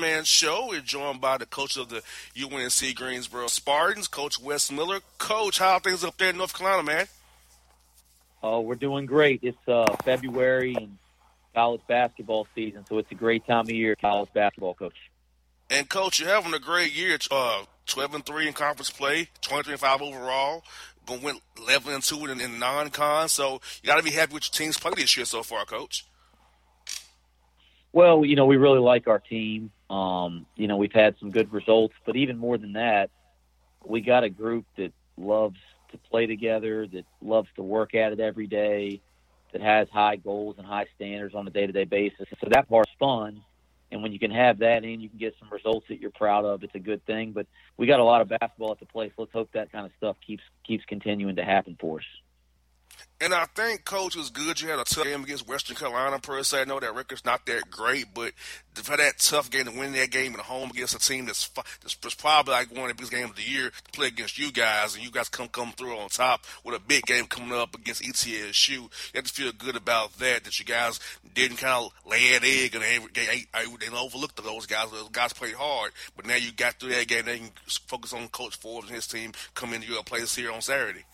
Man show. We're joined by the coach of the UNC Greensboro Spartans, Coach Wes Miller. Coach, how are things up there in North Carolina, man? Oh, we're doing great. It's uh, February and college basketball season, so it's a great time of year, college basketball, coach. And coach, you're having a great year. Uh, 12 and three in conference play, 23 and five overall. Going went 11 and two in, in non-con. So you got to be happy with your team's play this year so far, coach. Well, you know, we really like our team. Um, you know, we've had some good results, but even more than that, we got a group that loves to play together, that loves to work at it every day, that has high goals and high standards on a day-to-day basis. So that part's fun. And when you can have that and you can get some results that you're proud of, it's a good thing. But we got a lot of basketball at the place. Let's hope that kind of stuff keeps keeps continuing to happen for us. And I think, Coach, was good. You had a tough game against Western Carolina. Per se, I know that record's not that great, but for that tough game to win that game at home against a team that's, that's probably like one of the biggest games of the year to play against you guys, and you guys come come through on top with a big game coming up against ETSU. You have to feel good about that. That you guys didn't kind of lay an egg and they, they, overlooked those guys. Those guys played hard, but now you got through that game. They can focus on Coach Forbes and his team coming to your place here on Saturday.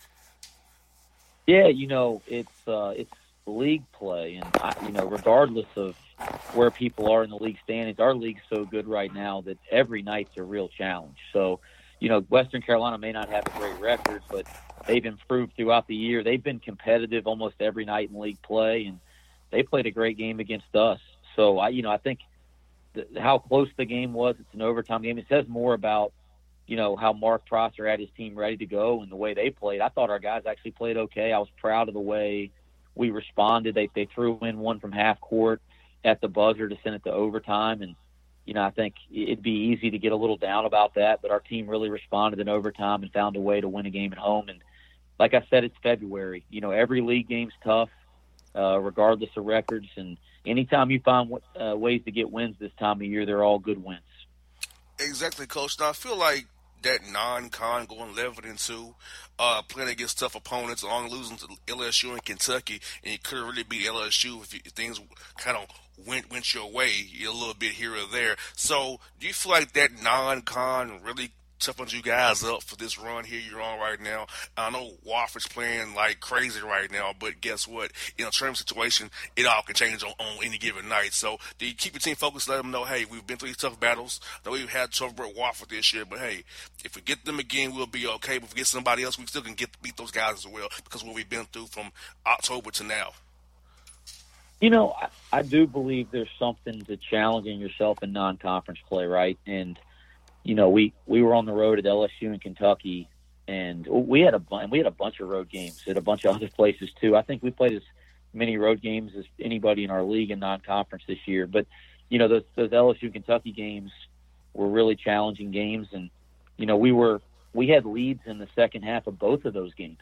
Yeah, you know, it's uh, it's league play, and I, you know, regardless of where people are in the league standings, our league's so good right now that every night's a real challenge. So, you know, Western Carolina may not have a great record, but they've improved throughout the year. They've been competitive almost every night in league play, and they played a great game against us. So, I, you know, I think the, how close the game was. It's an overtime game. It says more about you know, how Mark Prosser had his team ready to go and the way they played. I thought our guys actually played okay. I was proud of the way we responded. They they threw in one from half court at the buzzer to send it to overtime and you know, I think it'd be easy to get a little down about that, but our team really responded in overtime and found a way to win a game at home. And like I said, it's February. You know, every league game's tough, uh, regardless of records. And anytime you find uh, ways to get wins this time of year, they're all good wins. Exactly, Coach. Now I feel like that non-con going 11 and two, uh, playing against tough opponents, along losing to LSU and Kentucky, and you couldn't really beat LSU if, you, if things kind of went went your way a little bit here or there. So, do you feel like that non-con really toughen you guys up for this run here you're on right now. I know Wofford's playing like crazy right now, but guess what? In a term situation, it all can change on, on any given night. So do you keep your team focused? Let them know, hey, we've been through these tough battles. Though we've had trouble with Wofford this year, but hey, if we get them again, we'll be okay. But if we get somebody else, we still can get beat those guys as well because what we've been through from October to now. You know, I, I do believe there's something to challenging yourself in non-conference play, right? And – you know, we we were on the road at LSU in Kentucky, and we had a and we had a bunch of road games at a bunch of other places too. I think we played as many road games as anybody in our league in non-conference this year. But you know, those those LSU Kentucky games were really challenging games, and you know, we were we had leads in the second half of both of those games.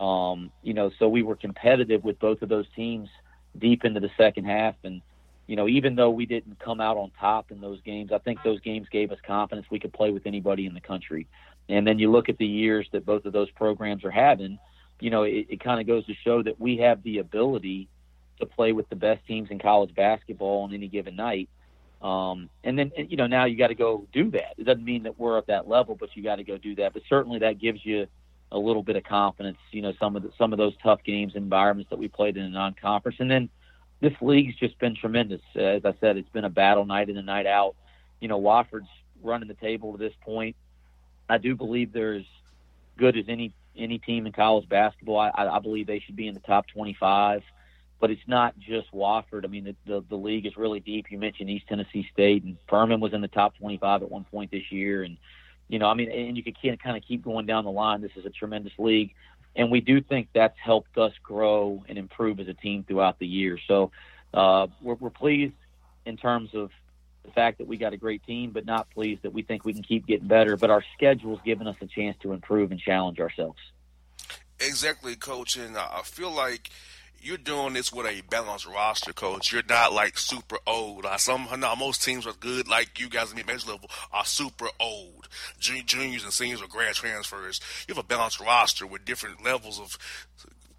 Um, you know, so we were competitive with both of those teams deep into the second half, and you know, even though we didn't come out on top in those games, I think those games gave us confidence we could play with anybody in the country. And then you look at the years that both of those programs are having, you know, it, it kind of goes to show that we have the ability to play with the best teams in college basketball on any given night. Um, and then, you know, now you got to go do that. It doesn't mean that we're at that level, but you got to go do that. But certainly that gives you a little bit of confidence. You know, some of the, some of those tough games, environments that we played in a non-conference, and then this league's just been tremendous. Uh, as I said, it's been a battle night in and night out. You know, Wofford's running the table to this point. I do believe they're as good as any any team in college basketball. I, I believe they should be in the top 25. But it's not just Wofford. I mean, the, the the league is really deep. You mentioned East Tennessee State, and Furman was in the top 25 at one point this year. And you know, I mean, and you can kind of keep going down the line. This is a tremendous league and we do think that's helped us grow and improve as a team throughout the year. So uh, we're, we're pleased in terms of the fact that we got a great team, but not pleased that we think we can keep getting better. But our schedule's given us a chance to improve and challenge ourselves. Exactly, coach. And I feel like you're doing this with a balanced roster, coach. You're not like super old. Uh, some now most teams are good, like you guys in the major level are super old. Juniors and seniors or grad transfers. You have a balanced roster with different levels of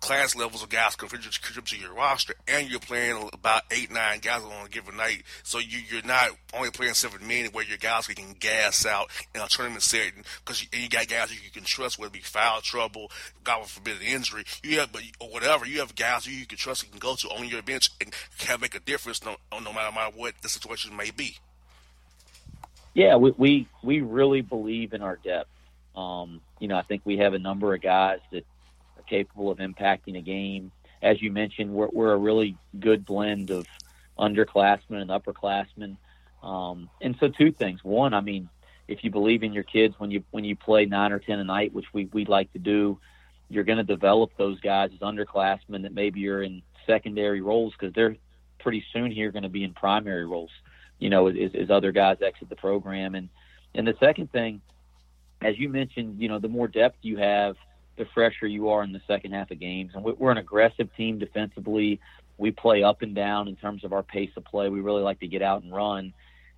class levels of guys contribute, to your roster, and you're playing about eight, nine guys on a given night. So you, you're not only playing seven men where your guys can gas out in a tournament setting because you, you got guys you can trust, whether it be foul trouble, God forbid an injury, you have, but or whatever. You have guys who you can trust, you can go to on your bench and can make a difference, no, no matter, matter what the situation may be. Yeah, we we, we really believe in our depth. Um, you know, I think we have a number of guys that capable of impacting a game. As you mentioned, we're, we're a really good blend of underclassmen and upperclassmen. Um, and so, two things. One, I mean, if you believe in your kids when you when you play nine or ten a night, which we we like to do, you're going to develop those guys as underclassmen that maybe you're in secondary roles because they're pretty soon here going to be in primary roles. You know, as, as other guys exit the program, and and the second thing as you mentioned, you know, the more depth you have, the fresher you are in the second half of games. And we're an aggressive team defensively. We play up and down in terms of our pace of play. We really like to get out and run.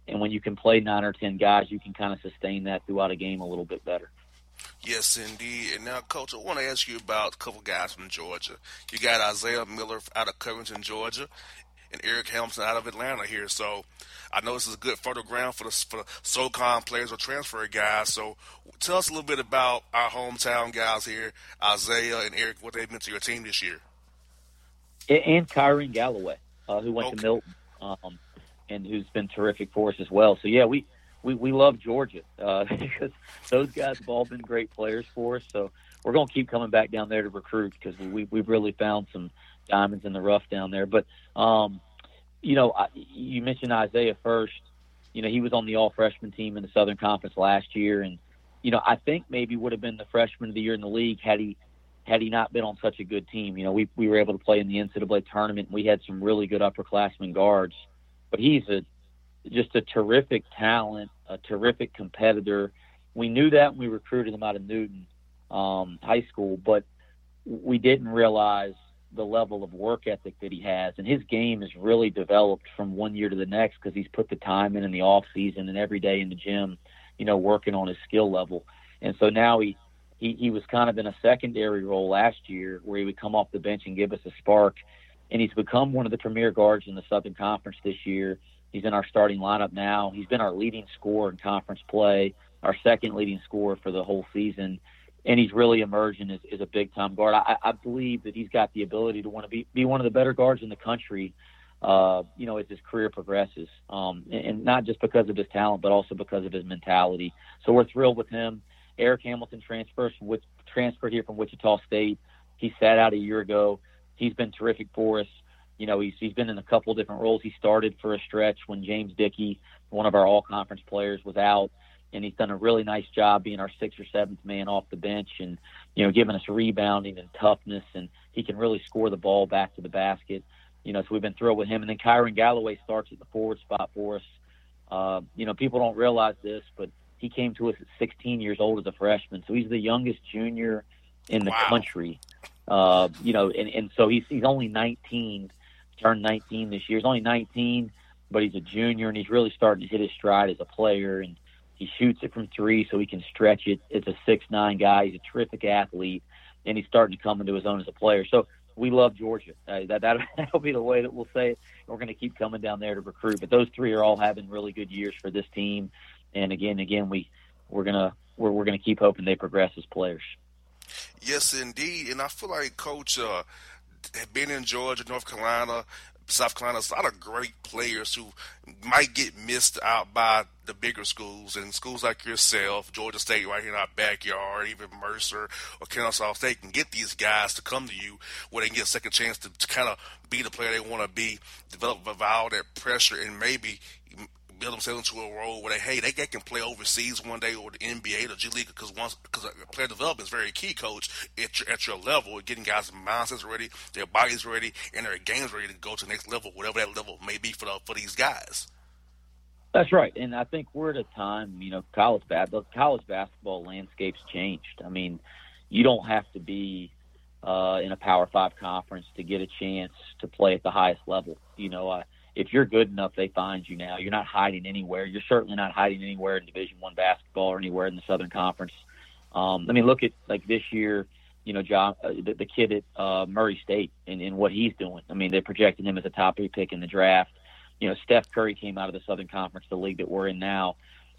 And when you can play nine or ten guys, you can kind of sustain that throughout a game a little bit better. Yes, indeed. And now, Coach, I want to ask you about a couple guys from Georgia. You got Isaiah Miller out of Covington, Georgia, and Eric Hamilton out of Atlanta here. So I know this is a good fertile ground for the, for the SoCon players or transfer guys. So tell us a little bit about our hometown guys here, Isaiah and Eric, what they've meant to your team this year. And Kyrin Galloway, uh, who went okay. to Milton, um, and who's been terrific for us as well. So yeah, we we, we love Georgia uh, because those guys have all been great players for us. So we're going to keep coming back down there to recruit because we we've really found some diamonds in the rough down there. But um, you know, you mentioned Isaiah first. You know, he was on the all freshman team in the Southern Conference last year, and you know, I think maybe would have been the freshman of the year in the league had he had he not been on such a good team. You know, we we were able to play in the NCAA tournament. and We had some really good upperclassmen guards, but he's a just a terrific talent, a terrific competitor. We knew that when we recruited him out of Newton um, High School, but we didn't realize the level of work ethic that he has, and his game has really developed from one year to the next because he's put the time in in the off season and every day in the gym, you know, working on his skill level. And so now he he, he was kind of in a secondary role last year where he would come off the bench and give us a spark. And he's become one of the premier guards in the Southern Conference this year. He's in our starting lineup now. He's been our leading scorer in conference play, our second leading scorer for the whole season and he's really emerging as, as a big time guard. I, I believe that he's got the ability to want to be be one of the better guards in the country. Uh, you know, as his career progresses, um, and, and not just because of his talent, but also because of his mentality. So we're thrilled with him. Eric Hamilton transfers from transferred here from Wichita State. He sat out a year ago. He's been terrific for us. You know, he's he's been in a couple different roles. He started for a stretch when James Dickey, one of our all conference players, was out and he's done a really nice job being our sixth or seventh man off the bench and you know giving us rebounding and toughness and he can really score the ball back to the basket. You know so we've been thrilled with him. And then Kyrin Galloway starts at the forward spot for us. Uh, you know people don't realize this but he came to us at 16 years old as a freshman. So he's the youngest junior in the wow. country. Uh, you know and, and so he's he's only 19 turned 19 this year. He's only 19 but he's a junior and he's really starting to hit his stride as a player. And he shoots it from three, so he can stretch it. It's a six nine guy. He's a terrific athlete, and he's starting to come into his own as a player. So we love Georgia. Uh, that that that'll be the way that we'll say it. We're going to keep coming down there to recruit. But those three are all having really good years for this team. And again, again, we we're gonna we're we're gonna keep hoping they progress as players. Yes, indeed. And I feel like Coach uh, been in Georgia, North Carolina, South Carolina, a lot of great players who might get missed out by the bigger schools and schools like yourself, Georgia State right here in our backyard, even Mercer or Kennesaw State can get these guys to come to you where they get a second chance to, to kind of be the player they want to be, develop all that pressure, and maybe build themselves into a role where they, hey, they, they can play overseas one day or the NBA, the G League, because once because player development is very key, coach, at your, at your level, getting guys' mindsets ready, their bodies ready, and their games ready to go to the next level, whatever that level may be for the, for these guys. That's right, and I think we're at a time, you know, college bad the college basketball landscape's changed. I mean, you don't have to be uh, in a Power Five conference to get a chance to play at the highest level. You know, I if you're good enough, they find you now. You're not hiding anywhere. You're certainly not hiding anywhere in Division One basketball or anywhere in the Southern Conference. Um, I mean, look at like this year. you know, John, uh, the, the kid at uh, Murray State and, and what he's doing. I mean, they're projecting him as a top three pick in the draft. You know, Steph Curry came out of the Southern Conference, the league that we're in now.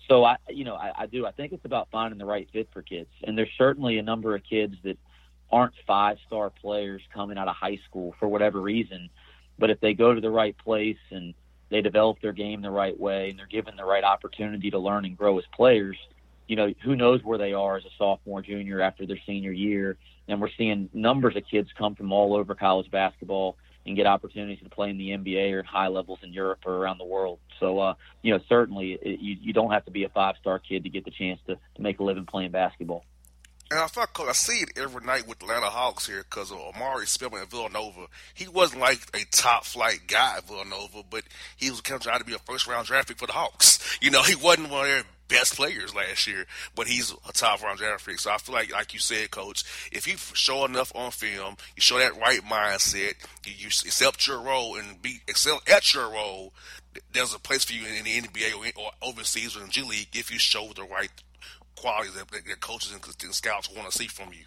So I, you know, I, I do. I think it's about finding the right fit for kids, and there's certainly a number of kids that aren't five star players coming out of high school for whatever reason, but if they go to the right place and they develop their game the right way and they're given the right opportunity to learn and grow as players, you know, who knows where they are as a sophomore, junior after their senior year. And we're seeing numbers of kids come from all over college basketball and get opportunities to play in the NBA or high levels in Europe or around the world. So, uh, you know, certainly it, you, you don't have to be a five star kid to get the chance to, to make a living playing basketball. And I felt cause I see it every night with Atlanta Hawks here because of Omari Spellman at Villanova. He wasn't like a top flight guy at Villanova, but he was kind of trying to be a first round draft pick for the Hawks. You know, he wasn't one of their best players last year, but he's a top round draft pick. So I feel like, like you said, Coach, if you show enough on film, you show that right mindset, you, you accept your role and be excel at your role. There's a place for you in the NBA or, or overseas or in the G League if you show the right qualities that, that coaches and scouts want to see from you.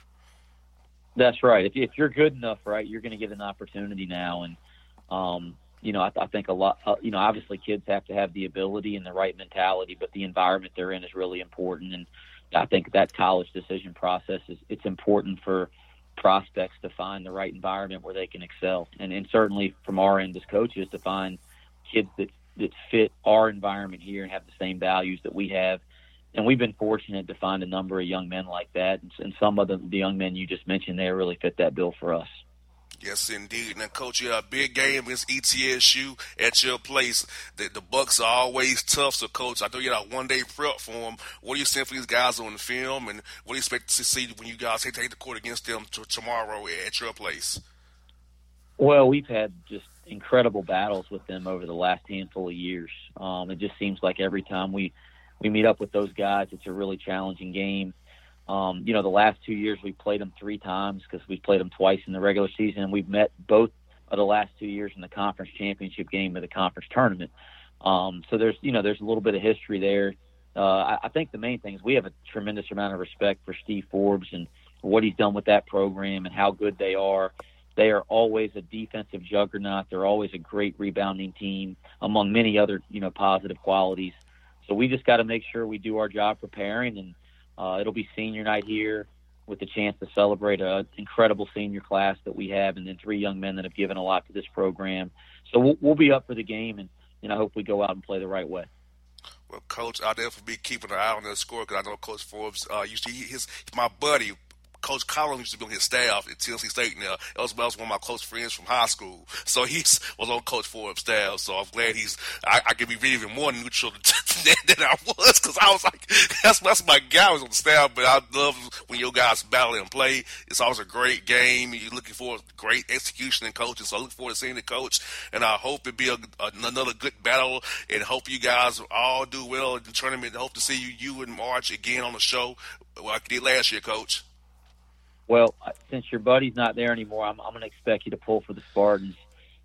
That's right. If, if you're good enough, right, you're going to get an opportunity now. And, um, you know, I, I think a lot, uh, you know, obviously kids have to have the ability and the right mentality, but the environment they're in is really important. And I think that college decision process is, it's important for prospects to find the right environment where they can excel. And, and certainly from our end as coaches to find kids that, that fit our environment here and have the same values that we have and we've been fortunate to find a number of young men like that, and some of the, the young men you just mentioned there really fit that bill for us. Yes, indeed. Now, coach, you have a big game against ETSU at your place. The, the Bucks are always tough. So, coach, I know you had a one day prep for them. What are you seeing for these guys on the film, and what do you expect to see when you guys take the court against them t- tomorrow at your place? Well, we've had just incredible battles with them over the last handful of years. Um, it just seems like every time we we meet up with those guys. It's a really challenging game. Um, you know, the last two years we played them three times because we played them twice in the regular season, and we've met both of the last two years in the conference championship game of the conference tournament. Um, so there's, you know, there's a little bit of history there. Uh, I, I think the main thing is we have a tremendous amount of respect for Steve Forbes and what he's done with that program and how good they are. They are always a defensive juggernaut. They're always a great rebounding team, among many other, you know, positive qualities. So we just got to make sure we do our job preparing, and uh, it'll be senior night here with the chance to celebrate an incredible senior class that we have, and then three young men that have given a lot to this program. So we'll, we'll be up for the game, and, and I hope we go out and play the right way. Well, Coach, I'll definitely be keeping an eye on that score because I know Coach Forbes uh, used to his my buddy Coach Collins used to be on his staff at Tennessee State now. That was, that was one of my close friends from high school. So he was on Coach Forbes' staff. So I'm glad he's, I, I can be even more neutral than, than I was because I was like, that's, that's my guy was on the staff. But I love when your guys battle and play. It's always a great game. You're looking for great execution and coaching. So I look forward to seeing the coach. And I hope it be a, a, another good battle and hope you guys all do well in the tournament. I hope to see you, you and March again on the show like I did last year, coach. Well, since your buddy's not there anymore, I'm, I'm going to expect you to pull for the Spartans.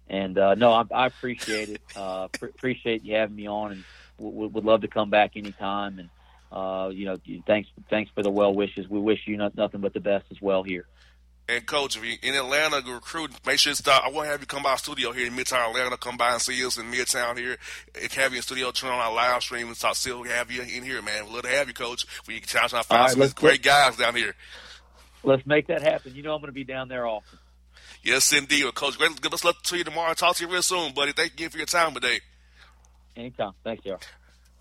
And uh, no, I, I appreciate it. Uh, pr- appreciate you having me on, and w- would love to come back anytime. And uh, you know, thanks thanks for the well wishes. We wish you not, nothing but the best as well here. And coach, if you're in Atlanta, recruit, make sure to stop. I want to have you come by our studio here in Midtown Atlanta. Come by and see us in Midtown here. If have you in studio, turn on our live stream and talk. Still have you in here, man. We'd love to have you, coach. We can try to find right, some great guys down here let's make that happen. You know I'm going to be down there often. Yes, indeed. Well, Coach, great. Give us luck to you tomorrow. Talk to you real soon, buddy. Thank you again for your time today. Anytime. Thanks, y'all.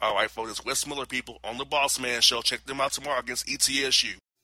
All right, folks. It's Wes Miller, people, on the Boss Man Show. Check them out tomorrow against ETSU.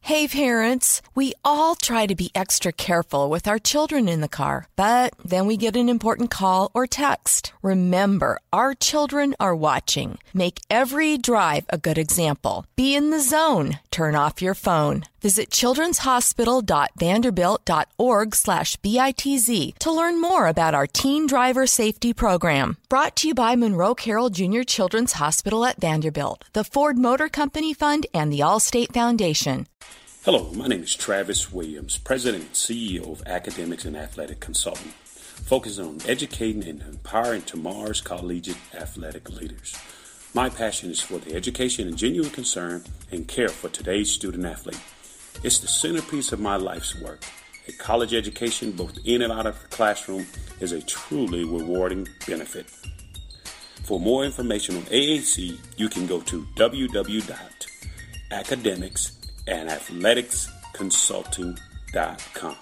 Hey parents, we all try to be extra careful with our children in the car, but then we get an important call or text. Remember, our children are watching. Make every drive a good example. Be in the zone. Turn off your phone. Visit childrenshospital.vanderbilt.org slash BITZ to learn more about our teen driver safety program. Brought to you by Monroe Carroll Jr. Children's Hospital at Vanderbilt, the Ford Motor Company Fund, and the Allstate Foundation. Hello, my name is Travis Williams, President and CEO of Academics and Athletic Consulting, focusing on educating and empowering tomorrow's collegiate athletic leaders. My passion is for the education and genuine concern and care for today's student athlete. It's the centerpiece of my life's work. A college education, both in and out of the classroom, is a truly rewarding benefit. For more information on AAC, you can go to www.academicsandathleticsconsulting.com.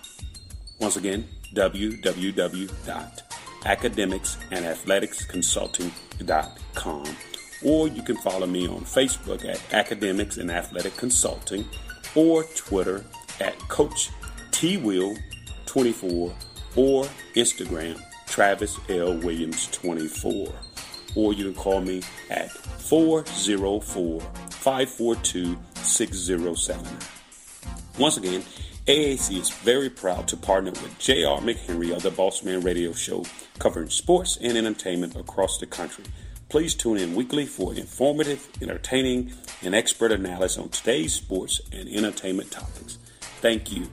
Once again, www.academicsandathleticsconsulting.com. Or you can follow me on Facebook at Academics and Athletic Consulting or Twitter at Coach T Will 24 or Instagram Travis L. Williams 24. Or you can call me at 404 542 6079. Once again, AAC is very proud to partner with J.R. McHenry of the Bossman Radio Show, covering sports and entertainment across the country. Please tune in weekly for informative, entertaining, and expert analysis on today's sports and entertainment topics. Thank you.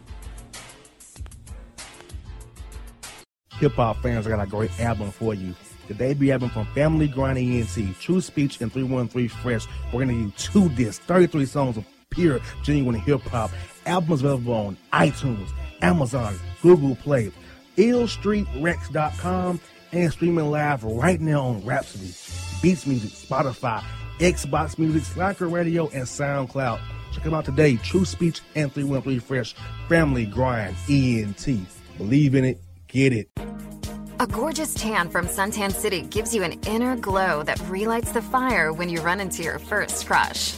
Hip hop fans, I got a great album for you. The debut album from Family Grind ENT, True Speech, and 313 Fresh. We're going to give two discs, 33 songs of pure, genuine hip hop. Albums available on iTunes, Amazon, Google Play, illstreetrex.com, and streaming live right now on Rhapsody, Beats Music, Spotify, Xbox Music, Slacker Radio, and SoundCloud. Check them out today. True Speech and 313 Fresh. Family Grind ENT. Believe in it. Get it. A gorgeous tan from Suntan City gives you an inner glow that relights the fire when you run into your first crush.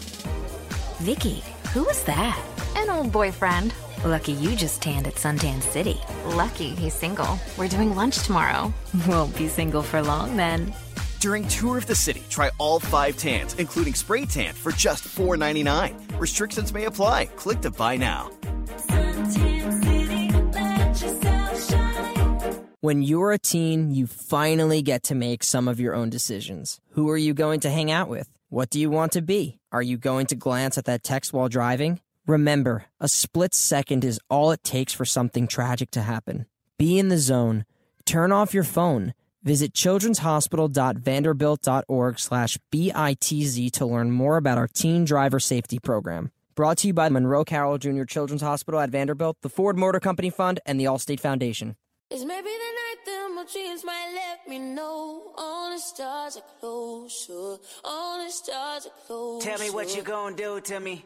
Vicky, who was that? An old boyfriend. Lucky you just tanned at Suntan City. Lucky he's single. We're doing lunch tomorrow. Won't be single for long then. During Tour of the City, try all five tans, including spray tan, for just $4.99. Restrictions may apply. Click to buy now. When you're a teen, you finally get to make some of your own decisions. Who are you going to hang out with? What do you want to be? Are you going to glance at that text while driving? Remember, a split second is all it takes for something tragic to happen. Be in the zone. Turn off your phone. Visit childrenshospital.vanderbilt.org slash BITZ to learn more about our teen driver safety program. Brought to you by Monroe Carroll Jr. Children's Hospital at Vanderbilt, the Ford Motor Company Fund, and the Allstate Foundation. It's maybe the night that my dreams might let me know all the stars are closer, all the stars are closer. Tell me what you gonna do to me.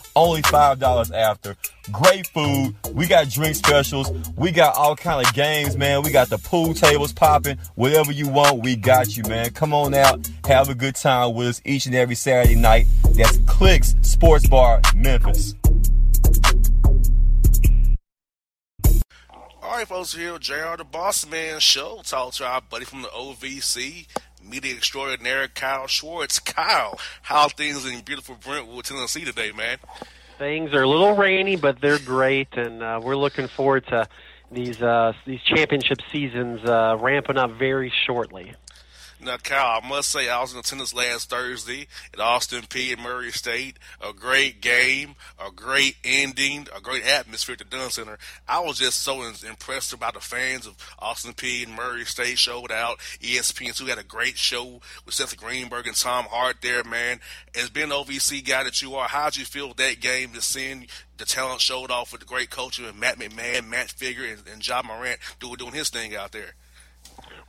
only five dollars after. Great food. We got drink specials. We got all kind of games, man. We got the pool tables popping. Whatever you want, we got you, man. Come on out, have a good time with us each and every Saturday night. That's Clicks Sports Bar, Memphis. All right, folks, here JR the Boss Man Show. Talk to our buddy from the OVC, media extraordinaire Kyle Schwartz. Kyle, how things in beautiful Brentwood, Tennessee today, man? Things are a little rainy, but they're great, and uh, we're looking forward to these uh, these championship seasons uh, ramping up very shortly. Now, Kyle, I must say I was in attendance last Thursday at Austin Peay and Murray State. A great game, a great ending, a great atmosphere at the Dunn Center. I was just so impressed about the fans of Austin Peay and Murray State showed out. ESPN2 had a great show with Seth Greenberg and Tom Hart there, man. As being an OVC guy that you are, how'd you feel that game, to seeing the talent showed off with the great coaching and Matt McMahon, Matt Figger, and, and Ja Morant doing, doing his thing out there?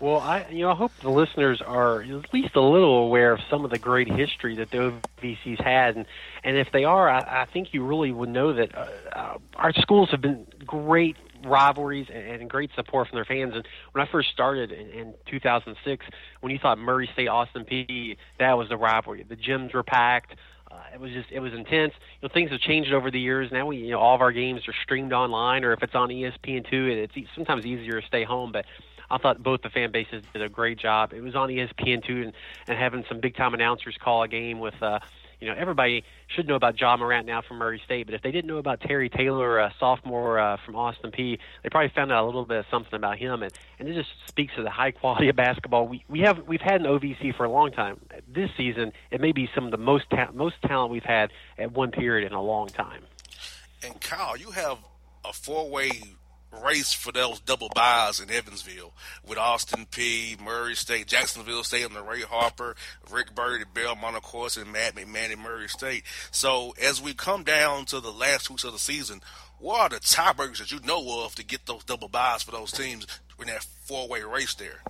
Well, I you know I hope the listeners are at least a little aware of some of the great history that the OVC's had, and and if they are, I, I think you really would know that uh, uh, our schools have been great rivalries and, great support from their fans. And when I first started in, in 2006, when you thought Murray State Austin Peay, that was the rivalry. The gyms were packed. Uh, it was just it was intense. You know, things have changed over the years. Now we you know all of our games are streamed online, or if it's on ESPN two, it's sometimes easier to stay home, but I thought both the fan bases did a great job. It was on ESPN two, and and having some big time announcers call a game with. uh you know, everybody should know about Ja Morant now from Murray State, but if they didn't know about Terry Taylor, a sophomore uh, from Austin Peay, they probably found out a little bit of something about him, and, and it just speaks to the high quality of basketball we we have. We've had an OVC for a long time. This season, it may be some of the most ta- most talent we've had at one period in a long time. And Kyle, you have a four way race for those double byes in Evansville with Austin Peay, Murray State, Jacksonville State, and the Ray Harper, Rick Byrd at Belmont, of course, and Matt McMahon at Murray State. So as we come down to the last weeks of the season, what are the tiebreakers that you know of to get those double byes for those teams in that four way race there?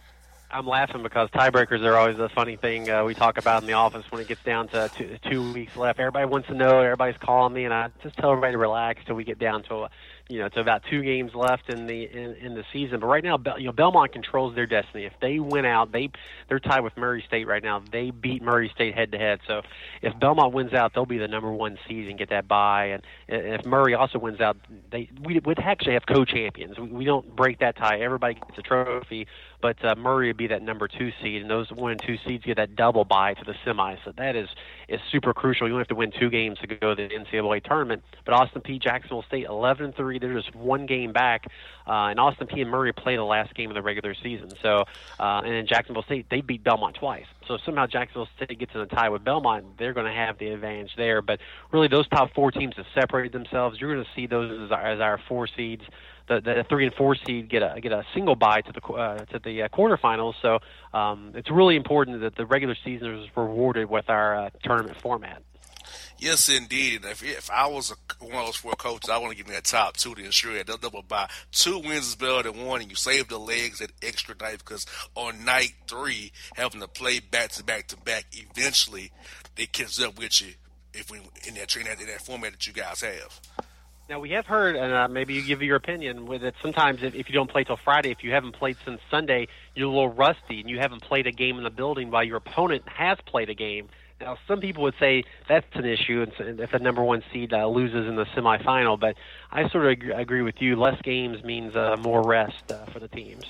I'm laughing because tiebreakers are always a funny thing uh, we talk about in the office when it gets down to two, two weeks left. Everybody wants to know. Everybody's calling me, and I just tell everybody to relax till we get down to you know, to about two games left in the in, in the season. But right now, you know, Belmont controls their destiny. If they win out, they they're tied with Murray State right now. They beat Murray State head to head. So if Belmont wins out, they'll be the number one seed and get that bye. And, and if Murray also wins out, they we would actually have co-champions. We, we don't break that tie. Everybody gets a trophy, but uh, Murray would be that number two seed, and those one and two seeds get that double bye to the semi. So that is is super crucial. You only have to win two games to go to the NCAA tournament. But Austin Peay, Jacksonville State, 11 and three. They're just one game back. Uh, and Austin Peay and Murray play the last game of the regular season. So, uh, and in Jacksonville State, they beat Belmont twice. So somehow Jacksonville State gets in a tie with Belmont, they're going to have the advantage there. But really, those top four teams have separated themselves. You're going to see those as our, as our four seeds. The, the three and four seed get a get a single bye to the uh, to the uh, quarterfinals. So um, it's really important that the regular season is rewarded with our uh, tournament format. Yes, indeed. If if I was a, one of those four coaches, I want to give in that top two to ensure that they'll double by. Two wins is better than one, and you save the legs at extra night because on night three, having to play back to back to back, eventually they catch up with you if we in that in that, in that format that you guys have. Now we have heard, and uh, maybe you give your opinion with it. Sometimes, if, if you don't play till Friday, if you haven't played since Sunday, you're a little rusty, and you haven't played a game in the building while your opponent has played a game. Now, some people would say that's an issue and if the number one seed uh, loses in the semifinal, but I sort of agree, with you. Less games means uh, more rest uh, for the teams.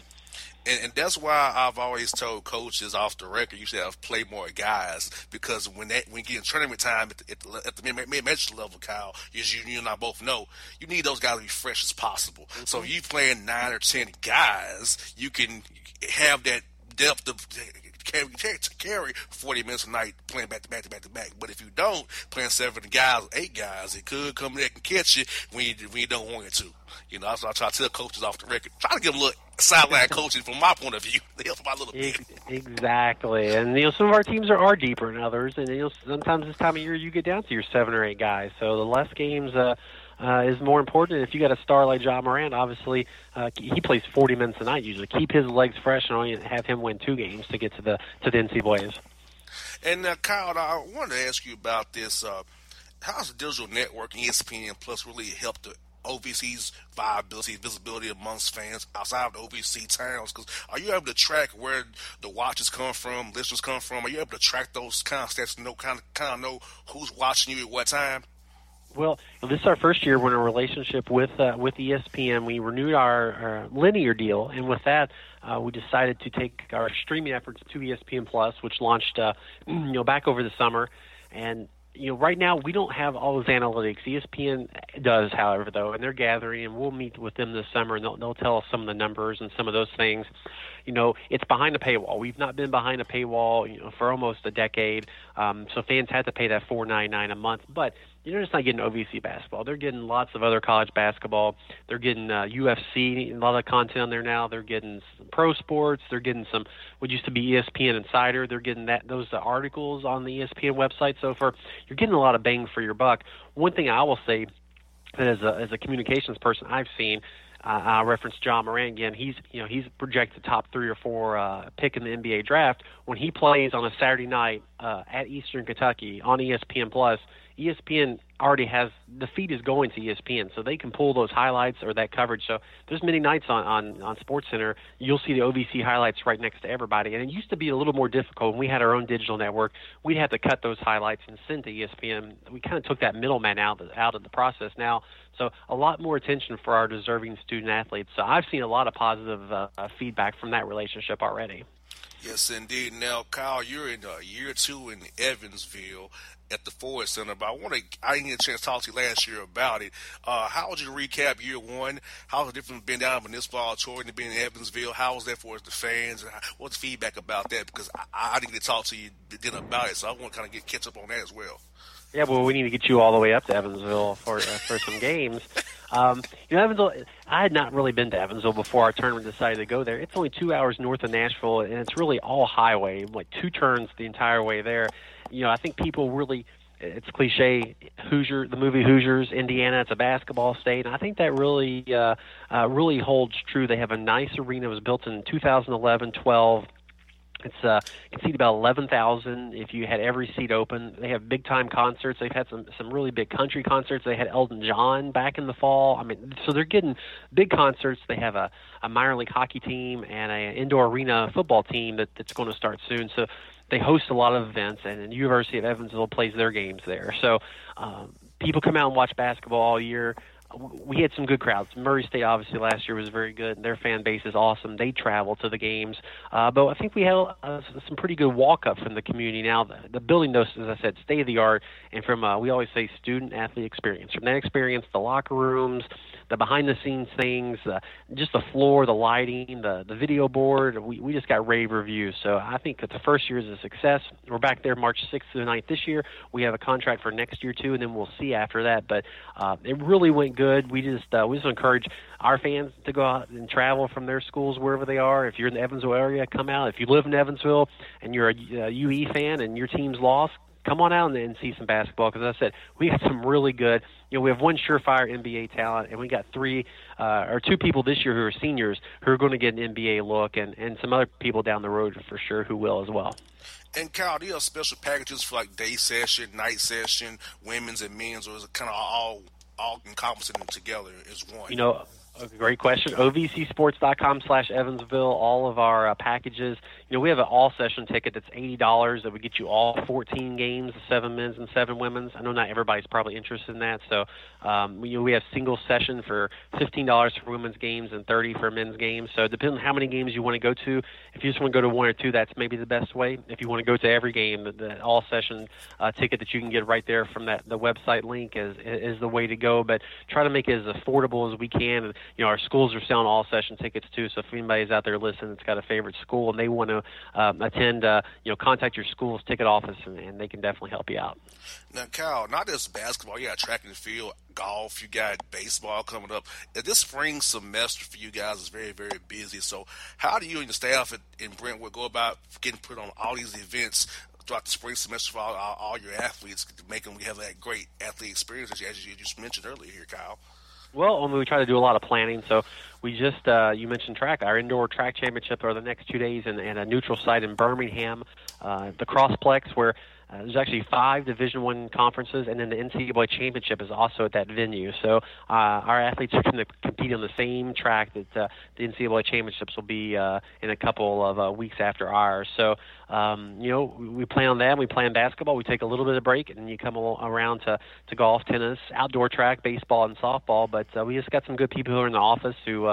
And, and that's why I've always told coaches off the record you should have play more guys because when that when you get in tournament time at the, at the, the mid major level, Kyle, as you, you and I both know, you need those guys to be fresh as possible. Mm-hmm. So if you playing nine or ten guys, you can have that depth of carry, carry 40 minutes a night playing back to back to back to back. But if you don't, playing seven guys, eight guys, it could come there and catch you when you, when you don't want it to. You know, that's what I try to tell coaches off the record. Try to give them a little sideline coaching from my point of view. They help a little bit. Exactly. And, you know, some of our teams are, are deeper than others. And, you know, sometimes this time of year you get down to your seven or eight guys. So the less games, uh, uh, is more important. If you got a star like Ja Morant, obviously uh, he plays 40 minutes a night usually. Keep his legs fresh and only have him win two games to get to the to the NCAA's. And uh, Kyle, I wanted to ask you about this. Uh, how's the digital network ESPN Plus really helped the OVC's viability, visibility amongst fans outside of the OVC towns? Because are you able to track where the watches come from, listeners come from? Are you able to track those kind of stats know kind of kind of know who's watching you at what time? Well, this is our first year we're in a relationship with uh, with ESPN. We renewed our, our linear deal, and with that, uh, we decided to take our streaming efforts to ESPN Plus, which launched uh, you know back over the summer. And you know, right now we don't have all those analytics. ESPN does, however, though, and they're gathering, and we'll meet with them this summer, and they'll, they'll tell us some of the numbers and some of those things. You know, it's behind a paywall. We've not been behind a paywall, you know, for almost a decade. Um, so fans had to pay that four ninety nine a month, but you're just not getting OVC basketball. They're getting lots of other college basketball. They're getting uh, UFC, a lot of content on there now. They're getting pro sports. They're getting some what used to be ESPN Insider. They're getting that those uh, articles on the ESPN website. So for you're getting a lot of bang for your buck. One thing I will say that as a as a communications person I've seen. Uh, I reference Ja Morant again. He's you know he's projected top three or four uh, pick in the NBA draft. When he plays on a Saturday night uh, at Eastern Kentucky on ESPN Plus, ESPN already has the feed is going to ESPN, so they can pull those highlights or that coverage. So there's many nights on on on Sports Center you'll see the OVC highlights right next to everybody, and it used to be a little more difficult when we had our own digital network. We'd have to cut those highlights and send to ESPN. We kind of took that middleman out out of the process now. So a lot more attention for our deserving student athletes. So I've seen a lot of positive uh, feedback from that relationship already. Yes, indeed. Now, Kyle, you're in uh, year two in Evansville at the Ford Center, but I want to. I didn't get a chance to talk to you last year about it. Uh, how would you recap year one? How's it different being down in this fall touring and being in Evansville? How was that for the fans? And what's the feedback about that? Because I, I didn't get to talk to you then about it, so I want to kind of get catch up on that as well. Yeah, well, we need to get you all the way up to Evansville for uh, for some games. Um, you know, Evansville. I had not really been to Evansville before our tournament decided to go there. It's only two hours north of Nashville, and it's really all highway, like two turns the entire way there. You know, I think people really. It's cliche. Hoosier, the movie Hoosiers, Indiana. It's a basketball state. And I think that really, uh, uh, really holds true. They have a nice arena. It was built in 2011, 12. It's uh, can seat about eleven thousand if you had every seat open. They have big time concerts. They've had some some really big country concerts. They had Elton John back in the fall. I mean, so they're getting big concerts. They have a a minor league hockey team and an indoor arena football team that that's going to start soon. So they host a lot of events, and the University of Evansville plays their games there. So um, people come out and watch basketball all year we had some good crowds. Murray State obviously last year was very good. And their fan base is awesome. They travel to the games, uh, but I think we had uh, some pretty good walk up from the community. Now the, the building, knows, as I said, state of the art, and from uh, we always say student athlete experience. From that experience, the locker rooms, the behind the scenes things, uh, just the floor, the lighting, the the video board. We we just got rave reviews. So I think that the first year is a success. We're back there March 6th to the 9th this year. We have a contract for next year too, and then we'll see after that. But uh, it really went good. We just uh, we just encourage our fans to go out and travel from their schools wherever they are. If you're in the Evansville area, come out. If you live in Evansville and you're a UE fan and your team's lost, come on out and, see some basketball because I said we got some really good. You know, we have one surefire NBA talent, and we got three uh, or two people this year who are seniors who are going to get an NBA look, and and some other people down the road for sure who will as well. And Kyle, do you have special packages for like day session, night session, women's and men's, or is it kind of all all encompassing them together as one? You know, a great question. OVCsports.com slash Evansville. All of our uh, packages. You know, we have an all session ticket that's eighty dollars that would get you all fourteen games, seven men's and seven women's. I know not everybody's probably interested in that, so um, we, you know, we have single session for fifteen dollars for women's games and thirty for men's games. So depending on how many games you want to go to. If you just want to go to one or two, that's maybe the best way. If you want to go to every game, the, the all session uh, ticket that you can get right there from that the website link is is the way to go. But try to make it as affordable as we can. And, you know, our schools are selling all session tickets too. So if anybody's out there listening that's got a favorite school and they want to um, attend, uh, you know, contact your school's ticket office and, and they can definitely help you out. Now, Kyle, not just basketball. You got track and field, golf. You got baseball coming up. This spring semester for you guys is very, very busy. So, how do you and the staff at, in Brentwood go about getting put on all these events throughout the spring semester for all, all, your athletes making them have that great athlete experience as you just mentioned earlier here, Kyle? Well, we try to do a lot of planning. So we just uh, you mentioned track. Our indoor track championship are the next two days in a neutral site in Birmingham, uh, the Crossplex, where uh, there's actually five Division One conferences, and then the NCAA championship is also at that venue. So uh, our athletes are going to compete on the same track that uh, the NCAA championships will be uh, in a couple of uh, weeks after ours. So um, you know, we, play on that. We play on basketball. We take a little bit of break, and you come around to to golf, tennis, outdoor track, baseball, and softball. But uh, we just got some good people who are in the office who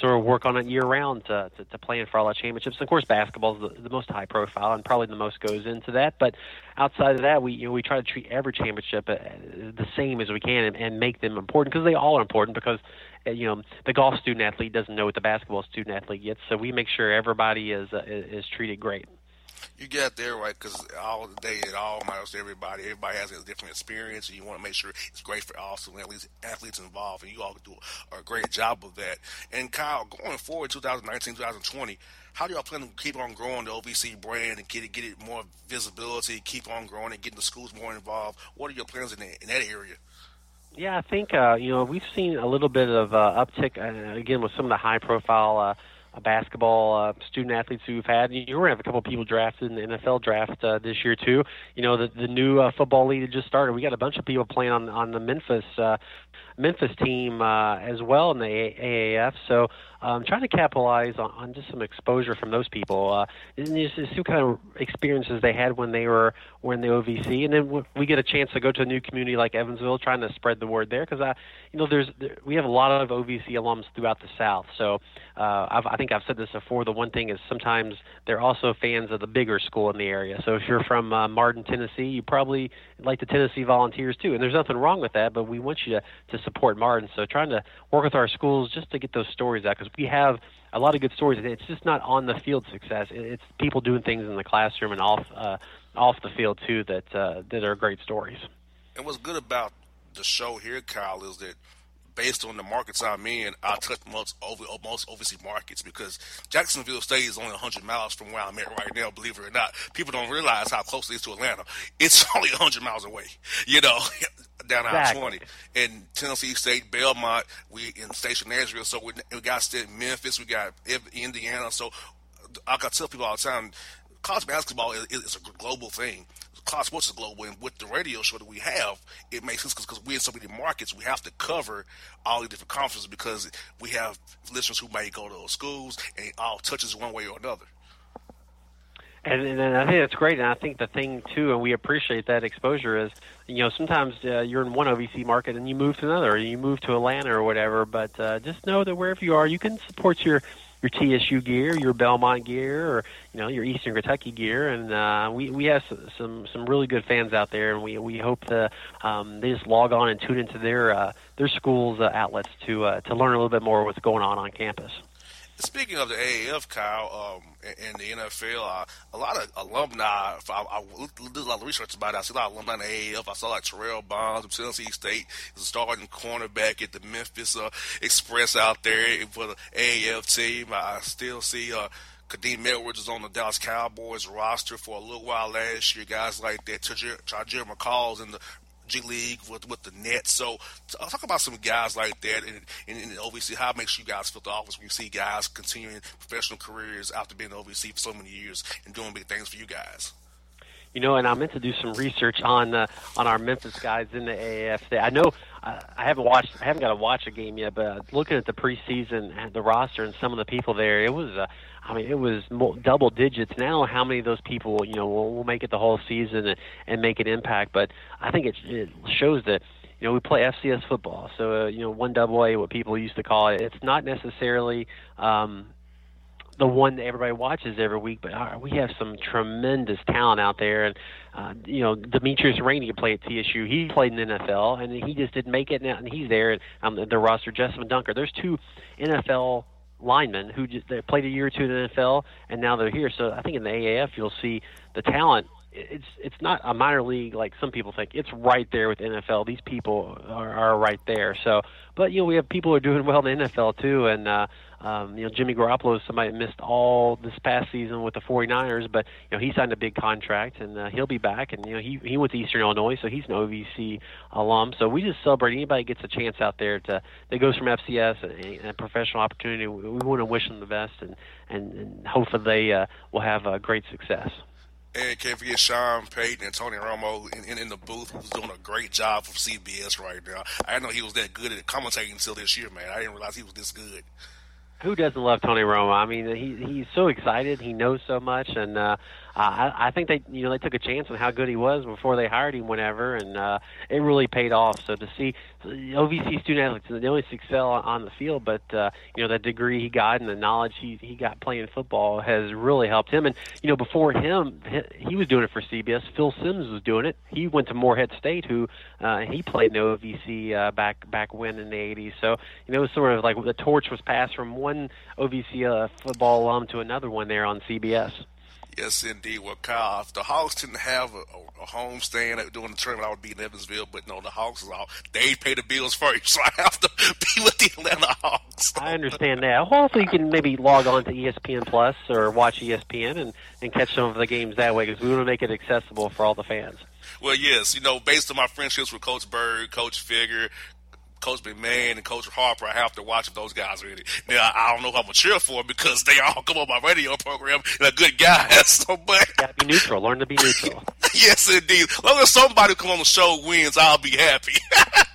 sort of work on it year round to, to, to plan for all our championships. And of course, basketball is the, the most high profile, and probably the most goes into that. But outside of that, we you know we try to treat every championship uh, the same as we can and, and make them important because they all are important because uh, you know the golf student athlete doesn't know what the basketball student athlete gets, so we make sure everybody is uh, is treated great you get there right because all day it all to everybody. Everybody has a different experience, and you want to make sure it's great for all student athletes, athletes involved, and you all do a great job of that. And Kyle, going forward, 2019, 2020, how do y'all plan to keep on growing the OVC brand and get it get it more visibility, keep on growing and getting the schools more involved? What are your plans in that, in that area? Yeah, I think uh, you know we've seen a little bit of uh, uptick uh, again with some of the high profile. Uh, basketball uh, student athletes who we've had. You're going to have a couple people drafted in the NFL draft uh, this year too. You know, the the new uh, football league that just started. We got a bunch of people playing on on the Memphis uh, Memphis team uh, as well in the AAF. So um, trying to capitalize on, on just some exposure from those people uh, and just, just kind of experiences they had when they were were in the OVC, and then we get a chance to go to a new community like Evansville, trying to spread the word there because I, you know, there's there, we have a lot of OVC alums throughout the South. So uh, I've, I think I've said this before. The one thing is sometimes they're also fans of the bigger school in the area. So if you're from uh, Martin, Tennessee, you probably like the Tennessee Volunteers too, and there's nothing wrong with that. But we want you to to support Martin. So trying to work with our schools just to get those stories out because we have a lot of good stories. It's just not on the field success. It's people doing things in the classroom and off uh, off the field too that uh, that are great stories. And what's good about the show here, Kyle, is that based on the markets I'm in, I touch most over most OVC markets because Jacksonville State is only 100 miles from where I'm at right now. Believe it or not, people don't realize how close it is to Atlanta. It's only 100 miles away. You know, down exactly. I-20. And Tennessee State, Belmont, we in Station Nashville, so we, we got state Memphis, we got Indiana. So I got tell people all the time, college basketball is, is a global thing. College sports is global, and with the radio show that we have, it makes sense because we're in so many markets, we have to cover all the different conferences because we have listeners who may go to those schools, and it all touches one way or another. And, and I think that's great. And I think the thing too, and we appreciate that exposure is, you know, sometimes uh, you're in one OVC market and you move to another, or you move to Atlanta or whatever. But uh, just know that wherever you are, you can support your your TSU gear, your Belmont gear, or you know your Eastern Kentucky gear, and uh, we we have some some really good fans out there, and we we hope to um, they just log on and tune into their uh, their schools uh, outlets to uh, to learn a little bit more what's going on on campus. Speaking of the AAF, Kyle, um, and the NFL, uh, a lot of alumni. I, I did a lot of research about it. I see a lot of alumni in the AAF. I saw like Terrell Bonds from Tennessee State is a starting cornerback at the Memphis uh, Express out there for the AAF team. I still see. Uh, Kadeem Edwards was on the Dallas Cowboys roster for a little while last year. Guys like that, Tahjere McCall's in the G League with with the Nets. So I'll talk about some guys like that, and, and, and obviously how it makes you guys feel the office when you see guys continuing professional careers after being in OVC for so many years and doing big things for you guys. You know, and I meant to do some research on uh, on our Memphis guys in the AAF. I know uh, I haven't watched, I haven't got to watch a game yet, but looking at the preseason and the roster and some of the people there, it was, uh, I mean, it was double digits. Now, how many of those people, you know, will, will make it the whole season and, and make an impact? But I think it, it shows that you know, we play FCS football, so uh, you know, one double A, what people used to call it. It's not necessarily um, the one that everybody watches every week, but uh, we have some tremendous talent out there. And uh, you know, Demetrius Rhaney played at TSU. He played in the NFL, and he just didn't make it. And he's there. And um, the roster, Jessamen Dunker. There's two NFL linemen who just they played a year or two in the NFL, and now they're here. So I think in the AAF you'll see the talent. It's it's not a minor league like some people think. It's right there with NFL. These people are, are right there. So, but you know we have people who are doing well in the NFL too, and uh, um, you know, Jimmy Garoppolo is somebody that missed all this past season with the 49ers, but you know he signed a big contract and uh, he'll be back. And you know he he went to Eastern Illinois, so he's an OVC alum. So we just celebrate anybody gets a chance out there to that goes from FCS and a, a professional opportunity. We, we want to wish them the best and and, and hopefully they uh, will have uh, great success. And can't forget Sean Payton and Tony Romo in, in, in the booth, who's doing a great job for CBS right now. I didn't know he was that good at commentating until this year, man. I didn't realize he was this good. Who doesn't love Tony Romo? I mean, he he's so excited. He knows so much, and uh, I, I think they you know they took a chance on how good he was before they hired him, whenever, and uh, it really paid off. So to see OVC student athletes, they only excel on the field, but uh, you know the degree he got and the knowledge he he got playing football has really helped him. And you know before him, he was doing it for CBS. Phil Simms was doing it. He went to Morehead State, who uh, he played in the OVC uh, back back when in the '80s. So you know it was sort of like the torch was passed from one OVC uh, football alum to another one there on CBS. Yes, indeed. Well, Kyle, if the Hawks didn't have a, a home stand during the tournament, I would be in Evansville. But no, the Hawks is all they pay the bills first, so I have to be with the Atlanta Hawks. I understand that. Hopefully, you can maybe log on to ESPN Plus or watch ESPN and, and catch some of the games that way because we want to make it accessible for all the fans. Well, yes, you know, based on my friendships with Coach Byrd, Coach Figger, Coach McMahon and Coach Harper, I have to watch those guys really. Now I don't know how I'm cheer for because they all come on my radio program and are good guys. So, but gotta be neutral. Learn to be neutral. yes, indeed. As long as somebody come on the show wins, I'll be happy.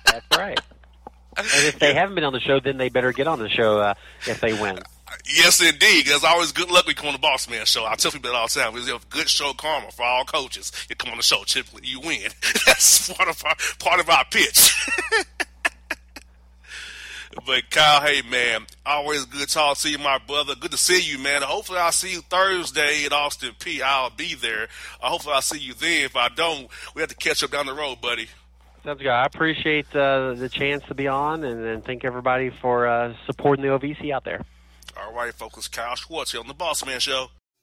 That's right. And if they haven't been on the show, then they better get on the show uh, if they win. Yes, indeed. There's always good luck when you come on the Bossman show. I tell people that all the time. There's a good show karma for all coaches. You come on the show, typically you win. That's part of our part of our pitch. But Kyle, hey man, always good talk to you, my brother. Good to see you, man. Hopefully, I'll see you Thursday at Austin Peay. I'll be there. Uh, hopefully, I'll see you then. If I don't, we have to catch up down the road, buddy. Sounds good. I appreciate uh, the chance to be on, and, and thank everybody for uh, supporting the OVC out there. All right, folks. Kyle Schwartz here on the Bossman Show.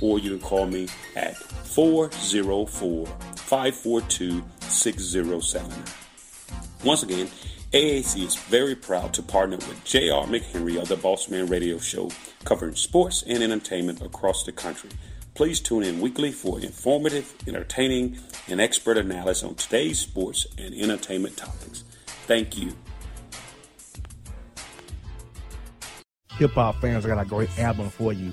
Or you can call me at 404 542 6079. Once again, AAC is very proud to partner with J.R. McHenry of the Bossman Radio Show, covering sports and entertainment across the country. Please tune in weekly for informative, entertaining, and expert analysis on today's sports and entertainment topics. Thank you. Hip hop fans, I got a great album for you.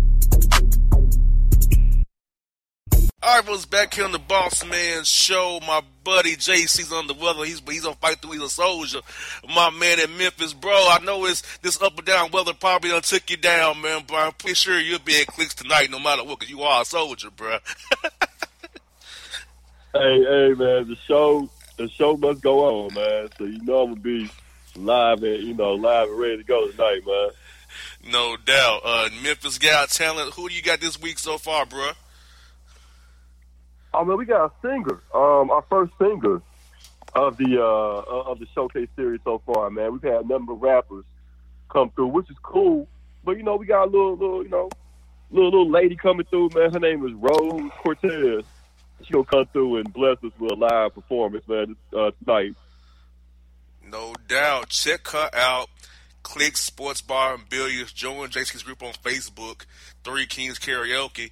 All right, was back here on the Bossman Show. My buddy JC's on the weather. He's he's on fight through. He's a soldier. My man in Memphis, bro. I know it's this up and down weather probably done took you down, man. But I'm pretty sure you'll be at clicks tonight, no matter what, because you are a soldier, bro. hey, hey, man. The show, the show must go on, man. So you know I'm gonna be live and you know live and ready to go tonight, man. no doubt. Uh, Memphis got talent. Who do you got this week so far, bro? Oh man, we got a singer. Um, our first singer of the uh of the showcase series so far, man. We've had a number of rappers come through, which is cool. But you know, we got a little, little, you know, little little lady coming through, man. Her name is Rose Cortez. She gonna come through and bless us with a live performance, man, uh, tonight. No doubt. Check her out. Click Sports Bar and Billiards. Join JC's group on Facebook. Three Kings Karaoke.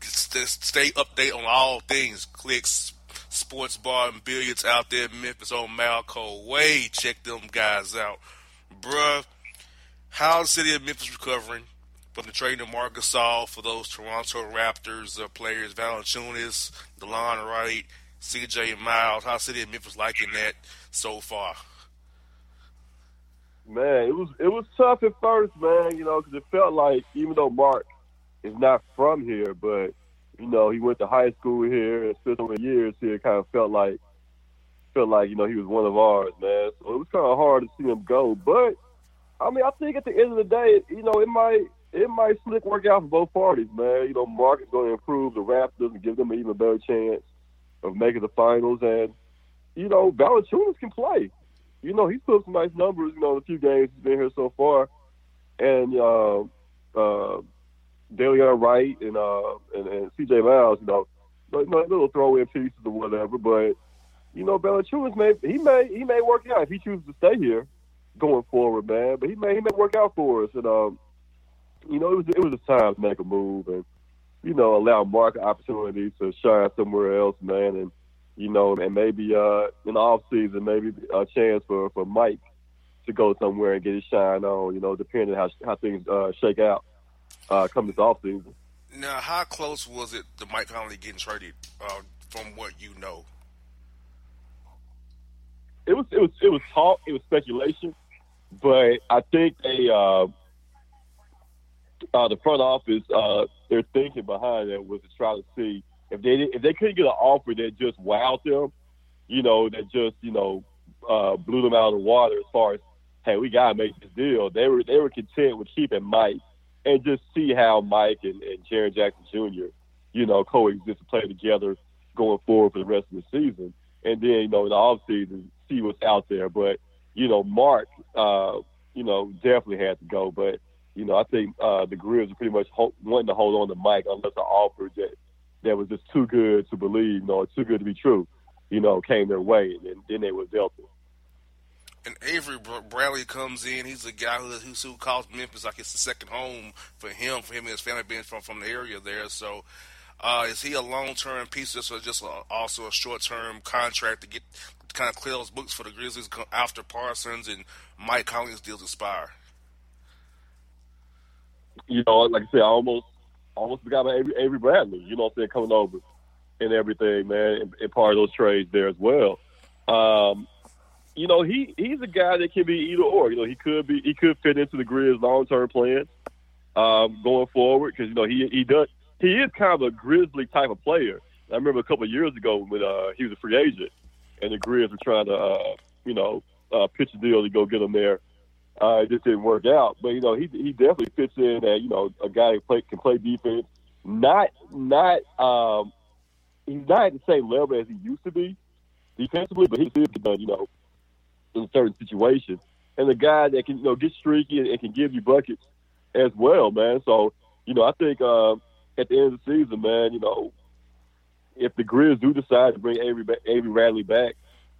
Stay update on all things. Click Sports Bar and Billiards out there in Memphis on Malco Way. Check them guys out. Bruh, how the city of Memphis recovering from the trade of Marc Gasol for those Toronto Raptors uh, players, Valanciunas, DeLon Wright, CJ Miles. How the city of Memphis liking that so far? Man, it was it was tough at first, man. You know, because it felt like even though Marc is not from here, but you know he went to high school here and spent so many years here. Kind of felt like felt like you know he was one of ours, man. So it was kind of hard to see him go. But I mean, I think at the end of the day, you know, it might it might slick work out for both parties, man. You know, Marc is going to improve the Raptors and give them an even better chance of making the finals, and you know, Valanciunas can play you know, he's put some nice numbers, you know, in the few games he's been here so far. And uh, uh, Delon Wright and, uh, and and CJ Miles, you know, you know, little throw in pieces or whatever. But you know, Valanciunas may he may he may work out if he chooses to stay here going forward, man. But he may he may work out for us. And um, you know, it was it was a time to make a move and you know allow Marc opportunities to shine somewhere else, man. And you know, and maybe uh, in the off season, maybe a chance for, for Mike to go somewhere and get his shine on, you know, depending on how how things uh, shake out. Uh, come this offseason. Now, how close was it to Mike Conley getting traded? Uh, from what you know, it was it was it was talk, it was speculation, but I think they uh, uh, the front office uh, their thinking behind that was to try to see if they if they couldn't get an offer that just wowed them, you know, that just you know uh, blew them out of the water as far as hey we gotta make this deal. They were they were content with keeping Mike and just see how Mike and, and Jaren Jackson Jr. you know coexist and play together going forward for the rest of the season. And then you know in the off season see what's out there. But you know Marc, uh, you know definitely had to go. But you know I think uh, the Grizz are pretty much ho- wanting to hold on to Mike unless an offer that that was just too good to believe, you know, too good to be true, you know, came their way, and then, then they was dealt with. And Avery Bradley comes in. He's a guy who who calls Memphis like it's the second home for him, for him and his family being from from the area there. So, uh, is he a long term piece, or just a, also a short term contract to get to kind of clear those books for the Grizzlies after Parsons and Mike Collins deals expire? You know, like I said, I almost almost forgot about Avery, Avery Bradley. You know, I'm saying coming over and everything, man, and, and part of those trades there as well. Um, you know, he he's a guy that can be either or. You know, he could be he could fit into the Grizz long term plans um, going forward because you know he he does he is kind of a Grizzly type of player. I remember a couple of years ago when uh, he was a free agent and the Grizz were trying to uh, you know uh, pitch a deal to go get him there. Uh, it just didn't work out, but you know he he definitely fits in as you know a guy who play, can play defense. Not not um, he's not at the same level as he used to be defensively, but he still can done you know in certain situations. And the guy that can, you know, get streaky and, and can give you buckets as well, man. So, you know, I think uh, at the end of the season, man, you know, if the Grizz do decide to bring Avery, Avery Bradley back,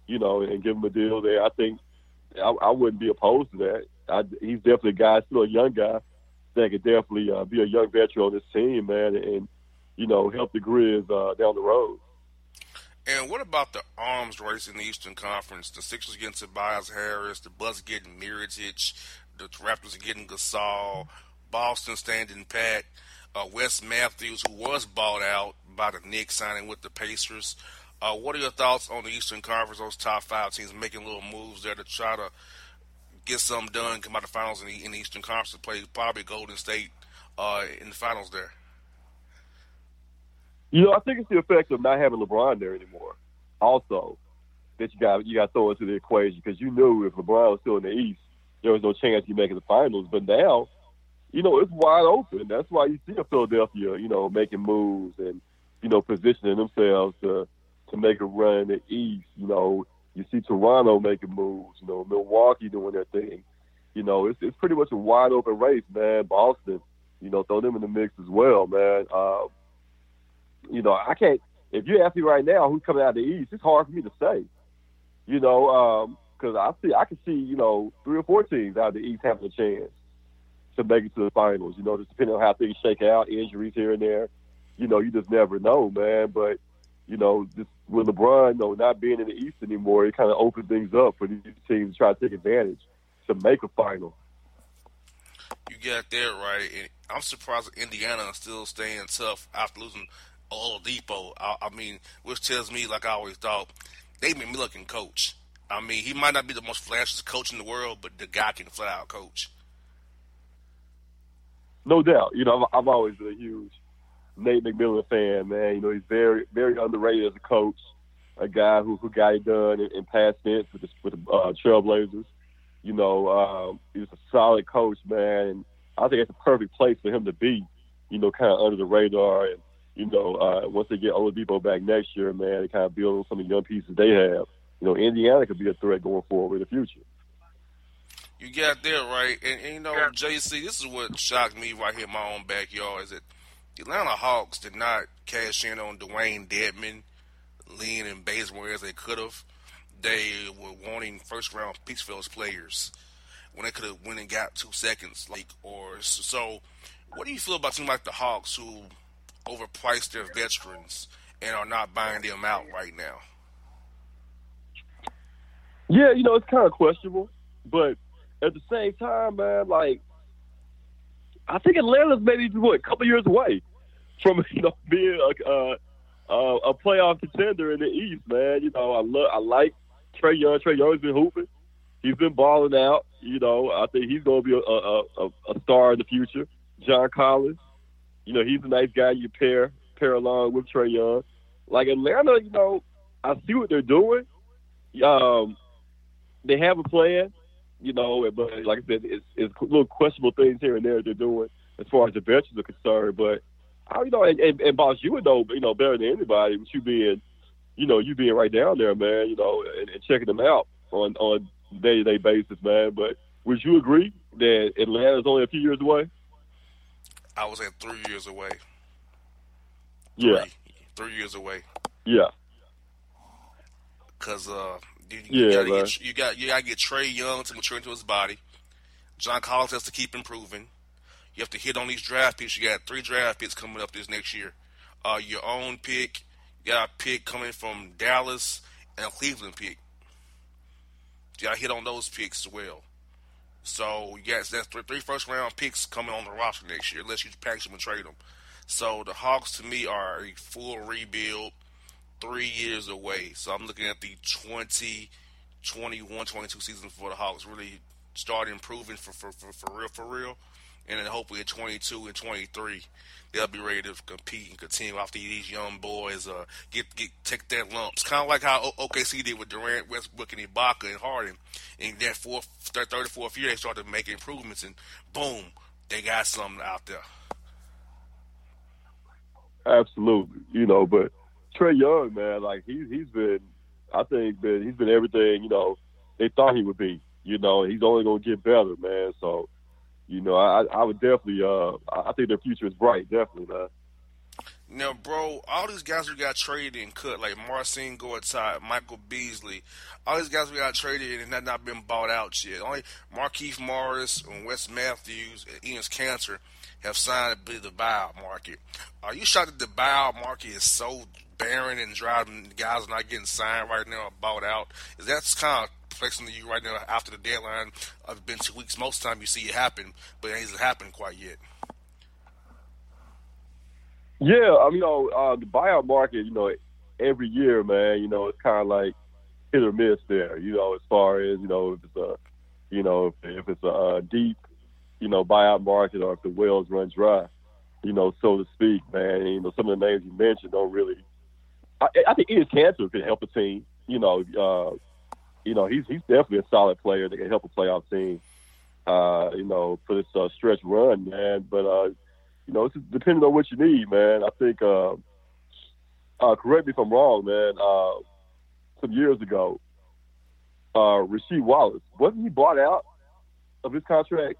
you know, and give him a deal there, I think I, I wouldn't be opposed to that. I, he's definitely a guy, still a young guy, that could definitely uh, be a young veteran on this team, man, and, you know, help the Grizz uh, down the road. And what about the arms race in the Eastern Conference? The Sixers getting Tobias Harris, the Bucks getting Mirotic, the Raptors getting Gasol, Boston standing pat, uh, Wes Matthews, who was bought out by the Knicks, signing with the Pacers. Uh, what are your thoughts on the Eastern Conference? Those top five teams making little moves there to try to get something done, come out of the finals in the, in the Eastern Conference play probably Golden State uh, in the finals there. You know, I think it's the effect of not having LeBron there anymore. Also, that you got you got to throw into the equation because you knew if LeBron was still in the East, there was no chance you making the finals. But now, you know, it's wide open. That's why you see a Philadelphia, you know, making moves and you know positioning themselves to to make a run in the East. You know, you see Toronto making moves. You know, Milwaukee doing their thing. You know, it's it's pretty much a wide open race, man. Boston, you know, throw them in the mix as well, man. Uh, you know, I can't. If you ask me right now who's coming out of the East, it's hard for me to say. You know, because um, I see, I can see, you know, three or four teams out of the East having a chance to make it to the finals. You know, just depending on how things shake out, injuries here and there. You know, you just never know, man. But you know, just with LeBron, know, not being in the East anymore, it kind of opened things up for these teams to try to take advantage to make a final. You got that right, and I'm surprised Indiana is still staying tough after losing Oladipo. I, I mean, which tells me, like I always thought, they made me looking coach. I mean, he might not be the most flashiest coach in the world, but the guy can flat out coach. No doubt. You know, I've, I've always been a huge Nate McMillan fan, man. You know, he's very, very underrated as a coach. A guy who who got it done in, in past tense with the, with the uh, Trailblazers. You know, um, he's a solid coach, man. And I think it's a perfect place for him to be. You know, kind of under the radar and you know, uh, once they get Oladipo back next year, man, they kind of build on some of the young pieces they have. You know, Indiana could be a threat going forward in the future. You got that right, and, and you know, yeah. JC, this is what shocked me right here in my own backyard is that the Atlanta Hawks did not cash in on Dewayne Dedmon, Len, and Bazemore as they could have. They were wanting first round Peachfields players when they could have went and got two seconds, like or so. What do you feel about something like the Hawks who overpriced their veterans and are not buying them out right now? Yeah, you know, it's kind of questionable, but at the same time, man, like I think Atlanta's maybe what a couple years away from you know being a a, a, playoff contender in the East, man. You know, I love I like Trae Young. Trae Young's been hooping. He's been balling out. You know, I think he's going to be a, a, a, a star in the future. John Collins, you know, he's a nice guy you pair pair along with Trae Young. Like Atlanta, you know, I see what they're doing. Um, they have a plan, you know, but like I said, it's, it's little questionable things here and there they're doing as far as the benches are concerned. But I, you know, and, and, and boss, you would know, you know, better than anybody with you being, you know, you being right down there, man, you know, and, and checking them out on on day to day basis, man. But would you agree that Atlanta is only a few years away? I was at three years away. Yeah, Three years away. yeah, Cause uh, you, you Yeah, gotta get you got you gotta get Trae Young to mature into his body. John Collins has to keep improving. You have to hit on these draft picks. You got three draft picks coming up this next year. Uh, your own pick. You got a pick coming from Dallas and a Cleveland pick. You gotta hit on those picks as well. So yes, that's three, three first round picks coming on the roster next year, unless you package them and trade them. So the Hawks to me are a full rebuild three years away. So I'm looking at the 20, 21, 22 season for the Hawks really start improving for, for, for, for real, for real. And then hopefully in 22 and 23, they'll be ready to compete and continue after these young boys uh, get get take that lumps. Kind of like how OKC did with Durant, Westbrook, and Ibaka and Harden. In that fourth, third, third fourth year, they started making improvements, and boom, they got something out there. absolutely. You know, but Trae Young, man, like he's he's been, I think, been he's been everything you know they thought he would be. You know, he's only gonna get better, man. So, you know, I I would definitely, uh, I think their future is bright, definitely, man. Now, bro, all these guys who got traded and cut, like Marcin Gortat, Michael Beasley, all these guys we got traded and have not been bought out yet. Only Markieff Morris and Wes Matthews and Enes Kanter have signed to be the buyout market. Are you shocked that the buyout market is so barren and and guys are not getting signed right now or bought out? Is that kind of to you right now after the deadline? Uh, It's been two weeks. Most time you see it happen, but it hasn't happened quite yet. Yeah, I mean, you know, uh, the buyout market, you know, every year, man, you know, it's kind of like hit or miss there. You know, as far as you know, if it's a, you know, if, it's a uh, deep, you know, buyout market or if the wells run dry, you know, so to speak, man. You know, some of the names you mentioned don't really. I, I think Enes Kanter could help a team. You know, uh, you know, he's he's definitely a solid player that can help a playoff team. Uh, you know, for this uh, stretch run, man. But uh, you know, it's depending on what you need, man. I think, uh, uh, correct me if I'm wrong, man. Uh, some years ago, uh, Rasheed Wallace wasn't he bought out of his contract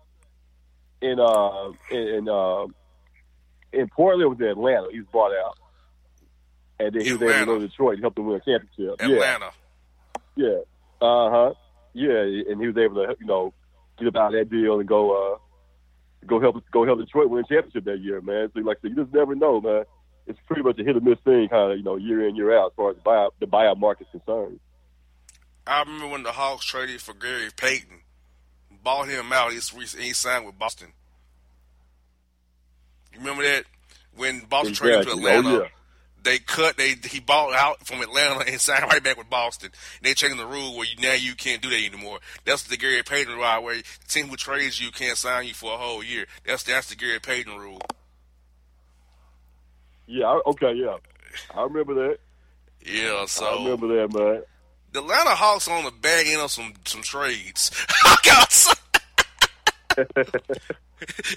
in uh in in, uh, in Portland? Or was it Atlanta? He was bought out, and then he was able to go to Detroit and help them win a championship. Atlanta. Yeah, yeah, uh huh, yeah, and he was able to you know get about that deal and go uh go help go help Detroit win a championship that year, man. So like I said, you just never know, man. It's pretty much a hit or miss thing, kind of you know year in year out as far as the buyout the buyout market's concerned. I remember when the Hawks traded for Gary Payton, bought him out. He's he signed with Boston. You remember that when Boston traded to Exactly. Oh, yeah. They cut. They he bought out from Atlanta and signed right back with Boston. They changed the rule where you now you can't do that anymore. That's the Gary Payton rule where the team who trades you can't sign you for a whole year. That's that's the Gary Payton rule. Yeah, okay, yeah, I remember that. Yeah, so I remember that, man. the Atlanta Hawks on the back end of some some trades. I got some-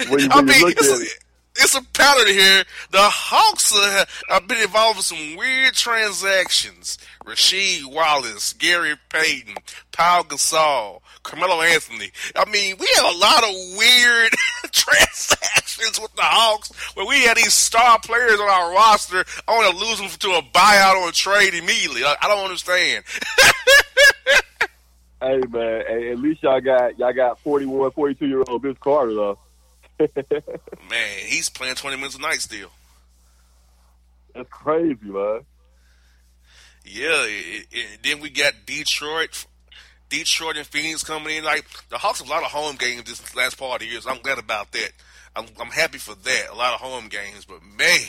When you, I when you mean, look at it, it's a pattern here. The Hawks uh, have been involved in some weird transactions. Rasheed Wallace, Gary Payton, Paul Gasol, Carmelo Anthony. I mean, we have a lot of weird transactions with the Hawks where we had these star players on our roster. I want to lose them to a buyout or a trade immediately. I, I don't understand. hey man, at least y'all got y'all got 41, 42 year old Vince Carter though. Man, he's playing 20 minutes a night still. That's crazy, man. Yeah, it, it, then we got Detroit. Detroit and Phoenix coming in. Like the Hawks have a lot of home games this last part of the year. So I'm glad about that. I'm, I'm happy for that. A lot of home games, but man,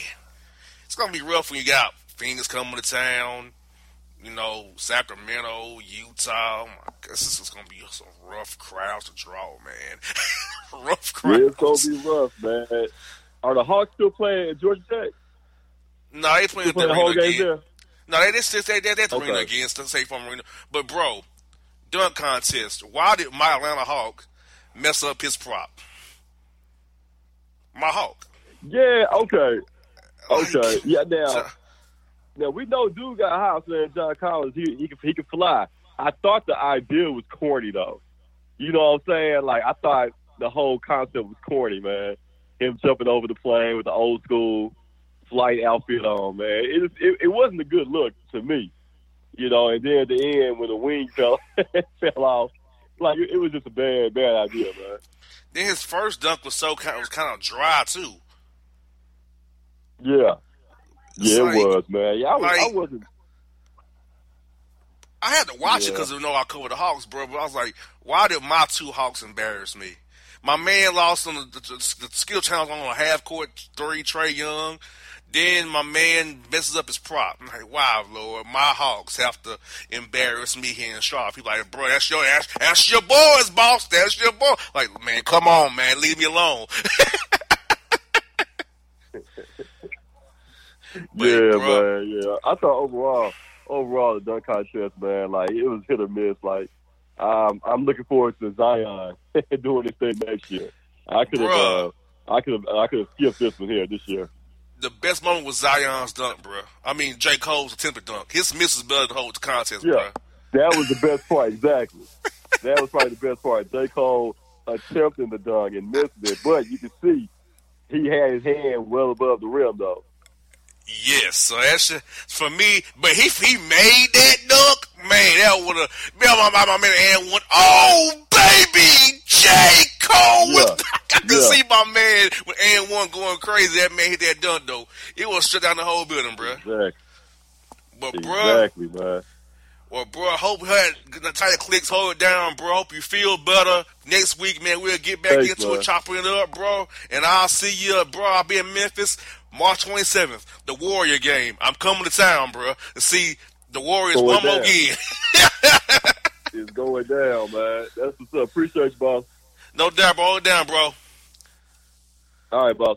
it's gonna be rough when you got Phoenix coming to town. You know, Sacramento, Utah. Oh my this is gonna be some rough crowds to draw, man. rough crowds. Yeah, it's gonna be rough, man. Are the Hawks still playing at Georgia Tech? No, they playing the playing the whole game again. there? No, they just they they they at the Okay. arena again, still State Farm arena. But bro, dunk contest. Why did my Atlanta Hawk mess up his prop? My Hawk. Yeah, okay. Okay. Yeah, now now we know dude got a house man, John Collins, he he can he can fly. I thought the idea was corny though. You know what I'm saying? Like I thought the whole concept was corny, man. Him jumping over the plane with the old school flight outfit on, man. It it, it wasn't a good look to me. You know, and then at the end when the wing fell fell off, like it, was just a bad bad idea, man. Then his first dunk was so kind was kind of dry too. Yeah. Yeah, like- it was, man. Yeah, I, was, I like- wasn't I had to watch it Yeah. because you know I covered the Hawks, bro. But I was like, why did my two Hawks embarrass me? My man lost on the, the, the skill challenge on a half court three, Trae Young. Then my man messes up his prop. I'm like, wow, Lord, my Hawks have to embarrass me here in Charlotte. People like, bro, that's your that's, that's your boys, boss. That's your boy. Like, man, come on, man, leave me alone. yeah, bro. man. Yeah, I thought overall, overall the dunk contest, man, like it was hit or miss. Like, um, I'm looking forward to Zion doing this thing next year. I could have, uh, I could have, I could have skipped this one here this year. the best moment was Zion's dunk, bro. I mean, J. Cole's attempted dunk. His miss is better than the whole contest, bro. Yeah, that was the best part. Exactly. that was probably the best part. J. Cole attempting the dunk and missed it, but you can see he had his hand well above the rim, though. Yes, so that's just- for me. But he he made that dunk, man. That would have man, my, my, my man and one. Oh baby, J Cole. With, I could Yeah. see my man with and one going crazy. That man hit that dunk though. It was shut down the whole building, bro. Exactly. But bro, Exactly, man. well, bro, I hope had the tight clicks hold it down, bro. Hope you feel better next week, man. We'll get back Thanks, into man. it, chopping it up, bro. And I'll see you, bro. I'll be in Memphis March 27th, the Warrior game. I'm coming to town, bro, to see the Warriors Going one more down. again. It's going down, man. That's what's up. Appreciate you, boss. no doubt, bro. It down, bro. All right, boss.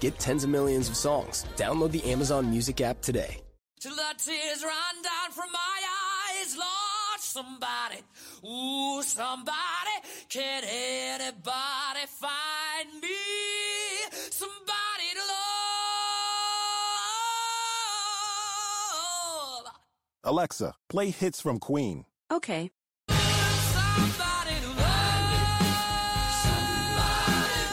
Get tens of millions of songs. Download the Amazon Music app today. Till the tears run down from my eyes, Lord, somebody, ooh, somebody, can anybody find me? Somebody to love. Alexa, play hits from Queen. Okay.